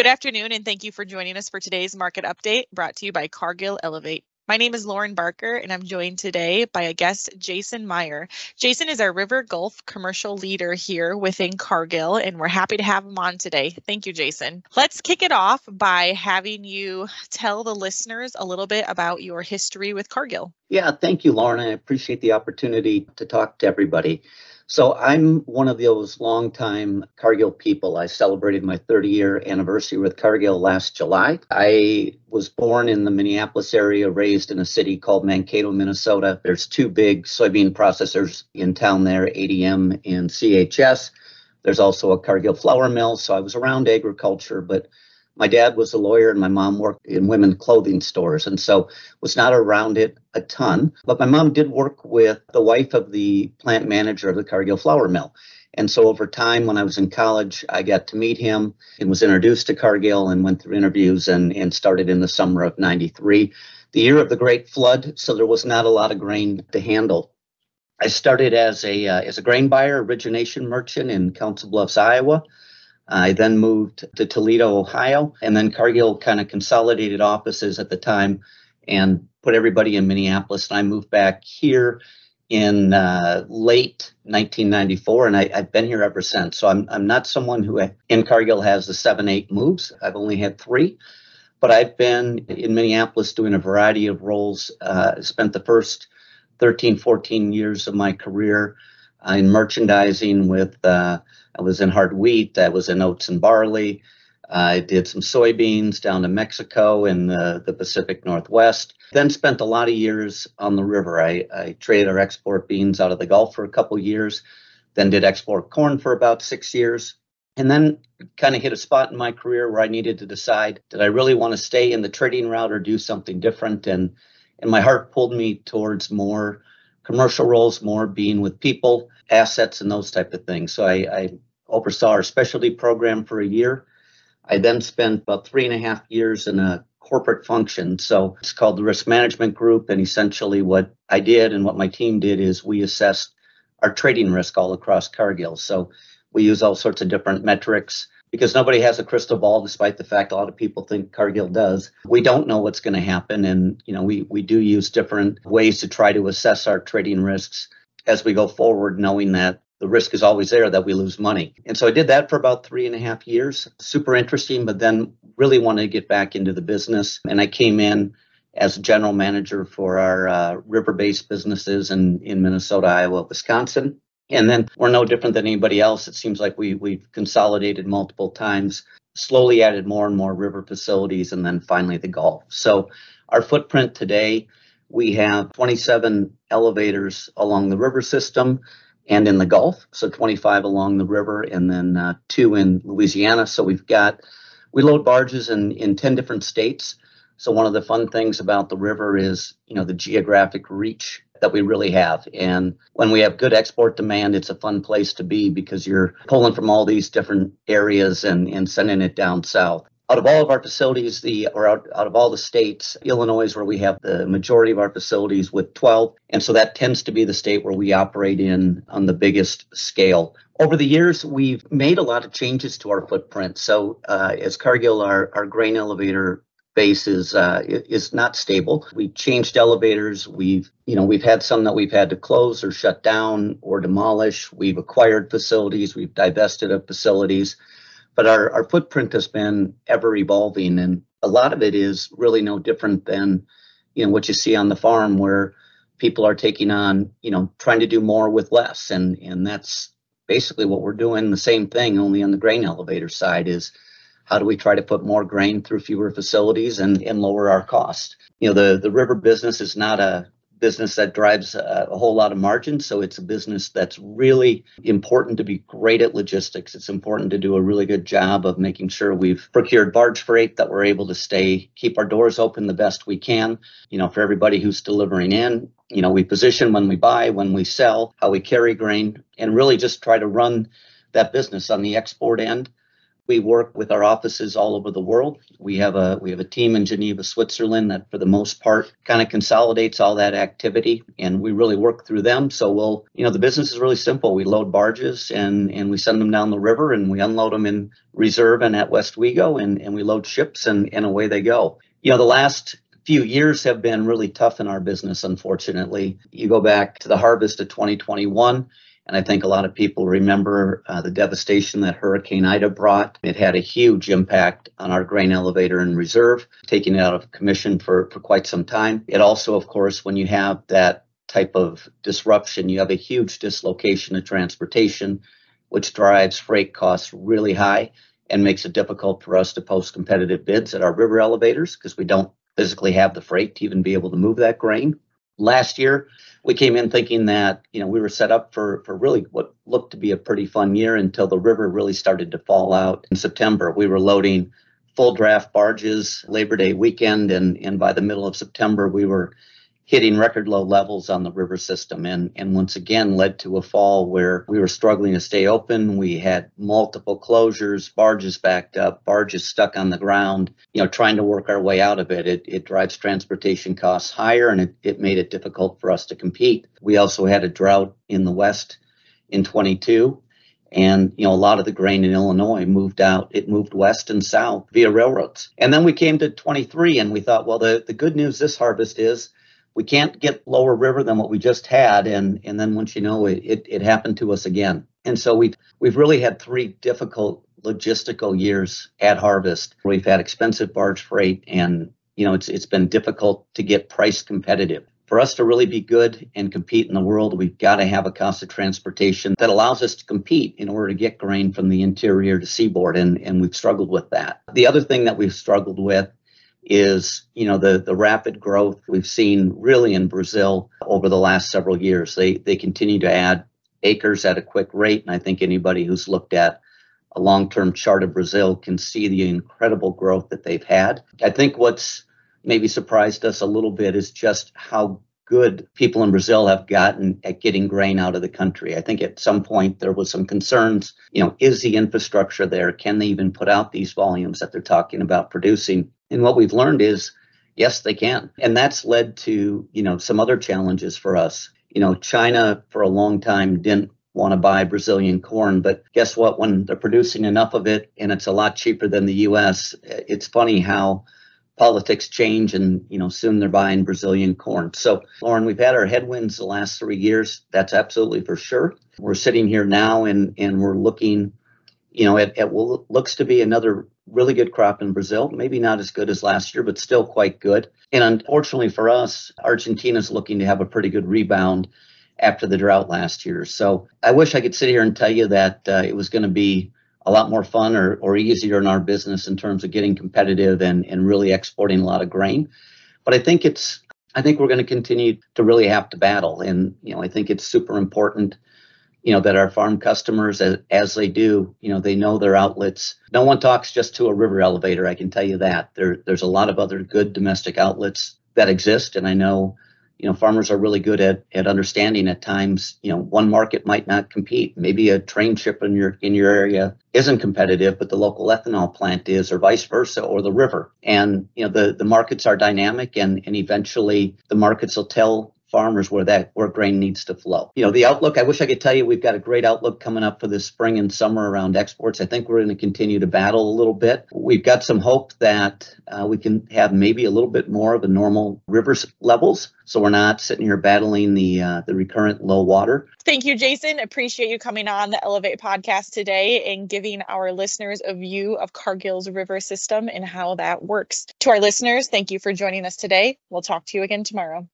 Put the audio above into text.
Good afternoon, and thank you for joining us for today's market update brought to you by Cargill Elevate. My name is Lauren Barker, and I'm joined today by a guest, Jason Meyer. Jason is our River Gulf commercial leader here within Cargill, and we're happy to have him on today. Thank you, Jason. Let's kick it off by having you tell the listeners a little bit about your history with Cargill. Yeah, thank you, Lauren. I appreciate the opportunity to talk to everybody. So I'm one of those longtime Cargill people. I celebrated my 30 year anniversary with Cargill last July. I was born in the Minneapolis area, raised in a city called Mankato, Minnesota. There's two big soybean processors in town there, ADM and CHS. There's also a Cargill flour mill. So I was around agriculture, but my dad was a lawyer and my mom worked in women's clothing stores and so was not around it a ton. But my mom did work with the wife of the plant manager of the cargill flour mill. And so over time when i was in college i got to meet him and was introduced to cargill and went through interviews and, and started in the summer of 93 the year of the great flood so there was not a lot of grain to handle. I started as a uh, as a grain buyer origination merchant in council bluffs iowa I then moved to Toledo, Ohio, and then Cargill kind of consolidated offices at the time and put everybody in Minneapolis. And I moved back here in uh, late 1994, and I, have been here ever since. So I'm, I'm not someone who in Cargill has the seven, eight moves. I've only had three, but I've been in Minneapolis doing a variety of roles. Uh, spent the first 13, 14 years of my career uh, in merchandising with uh, I was in hard wheat, I was in oats and barley. I did some soybeans down to Mexico in the, Pacific Northwest. Then spent a lot of years on the river. I, I traded our export beans out of the Gulf for a couple years, then did export corn for about six years. And then kind of hit a spot in my career where I needed to decide did I really want to stay in the trading route or do something different? And, and my heart pulled me towards more commercial roles, more being with people, assets, and those type of things. So I, I oversaw our specialty program for a year. I then spent about three and a half years in a corporate function. So it's called the risk management group. And essentially, what I did and what my team did is we assessed our trading risk all across Cargill. So we use all sorts of different metrics because nobody has a crystal ball, despite the fact a lot of people think Cargill does. We don't know what's going to happen. And, you know, we, we do use different ways to try to assess our trading risks as we go forward, knowing that the risk is always there that we lose money. And so I did that for about three and a half years. Super interesting, but then really wanted to get back into the business. And I came in as general manager for our uh, river based businesses in, in Minnesota, Iowa, Wisconsin. And then we're no different than anybody else. It seems like we, we've consolidated multiple times, slowly added more and more river facilities, and then finally the Gulf. So our footprint today, we have 27 elevators along the river system and in the Gulf. So 25 along the river and then uh, two in Louisiana. So we've got, we load barges in, in 10 different states. So one of the fun things about the river is, you know, the geographic reach that we really have. And when we have good export demand, it's a fun place to be because you're pulling from all these different areas and, and sending it down south out of all of our facilities, the or out, out of all the states, Illinois is where we have the majority of our facilities with 12. And so that tends to be the state where we operate in on the biggest scale. Over the years, we've made a lot of changes to our footprint. So uh, as Cargill, our, our grain elevator base is uh, is not stable. We've changed elevators. We've you know we've had some that we've had to close or shut down or demolish. We've acquired facilities. We've divested of facilities but our, our footprint has been ever evolving and a lot of it is really no different than you know what you see on the farm where people are taking on you know trying to do more with less and and that's basically what we're doing the same thing only on the grain elevator side is how do we try to put more grain through fewer facilities and, and lower our cost you know the the river business is not a business that drives a, a, whole lot of margin. So it's a business that's really important to be great at logistics. It's important to do a really good job of making sure we've procured barge freight that we're able to stay, keep our doors open the best we can, you know, for everybody who's delivering in. You know, we position when we buy, when we sell, how we carry grain, and really just try to run that business on the export end We work with our offices all over the world. We have a we have a team in Geneva, Switzerland that for the most part kind of consolidates all that activity and we really work through them. So we'll, you know, the business is really simple. We load barges and and we send them down the river and we unload them in reserve and at Westwego and, and we load ships and, and away they go. You know, the last few years have been really tough in our business, unfortunately. You go back to the harvest of 2021 and I think a lot of people remember uh, the devastation that Hurricane Ida brought. It had a huge impact on our grain elevator and reserve, taking it out of commission for, for quite some time. It also, of course, when you have that type of disruption, you have a huge dislocation of transportation, which drives freight costs really high and makes it difficult for us to post competitive bids at our river elevators because we don't physically have the freight to even be able to move that grain. Last year, we came in thinking that you know we were set up for for really what looked to be a pretty fun year until the river really started to fall out in September. We were loading full draft barges Labor Day weekend, and and by the middle of September we were hitting record low levels on the river system and, and once again led to a fall where we were struggling to stay open. We had multiple closures, barges backed up, barges stuck on the ground, you know, trying to work our way out of it. It, it drives transportation costs higher and it, it made it difficult for us to compete. We also had a drought in the West in 22 and you know a lot of the grain in illinois moved out it moved west and south via railroads and then we came to 23 and we thought well the, the good news this harvest is we can't get lower river than what we just had and and then once you know it, it, it happened to us again. And so we've we've really had three difficult logistical years at harvest. We've had expensive barge freight and you know it's it's been difficult to get price competitive. For us to really be good and compete in the world we've got to have a cost of transportation that allows us to compete in order to get grain from the interior to seaboard and and we've struggled with that. The other thing that we've struggled with is you know the the rapid growth we've seen really in Brazil over the last several years. They they continue to add acres at a quick rate, and I think anybody who's looked at a long-term chart of Brazil can see the incredible growth that they've had. I think what's maybe surprised us a little bit is just how good people in Brazil have gotten at getting grain out of the country. I think at some point there was some concerns, you know, is the infrastructure there? Can they even put out these volumes that they're talking about producing? And what we've learned is, yes, they can. And that's led to, you know, some other challenges for us. You know, China for a long time didn't want to buy Brazilian corn, but guess what? When they're producing enough of it and it's a lot cheaper than the US, it's funny how politics change and you know soon they're buying brazilian corn so lauren we've had our headwinds the last three years that's absolutely for sure we're sitting here now and and we're looking you know at, at what looks to be another really good crop in Brazil. Maybe not as good as last year, but still quite good. And unfortunately for us, Argentina is looking to have a pretty good rebound after the drought last year. So I wish I could sit here and tell you that uh, it was going to be a lot more fun or, or easier in our business in terms of getting competitive and, and really exporting a lot of grain. But I think it's I think we're going to continue to really have to battle. And, you know, I think it's super important you know that our farm customers as, as they do you know they know their outlets. No one talks just to a river elevator i can tell you that. There, there's a lot of other good domestic outlets that exist and i know you know farmers are really good at at understanding at times you know one market might not compete. Maybe a train ship in your in your area isn't competitive but the local ethanol plant is or vice versa or the river. And you know the the markets are dynamic and and eventually the markets will tell farmers where that where grain needs to flow. You know, the outlook, I wish I could tell you we've got a great outlook coming up for this spring and summer around exports. I think we're going to continue to battle a little bit. We've got some hope that uh, we can have maybe a little bit more of a normal river levels so we're not sitting here battling the uh, the recurrent low water. Thank you, Jason. Appreciate you coming on the Elevate podcast today and giving our listeners a view of Cargill's river system and how that works. To our listeners, thank you for joining us today. We'll talk to you again tomorrow.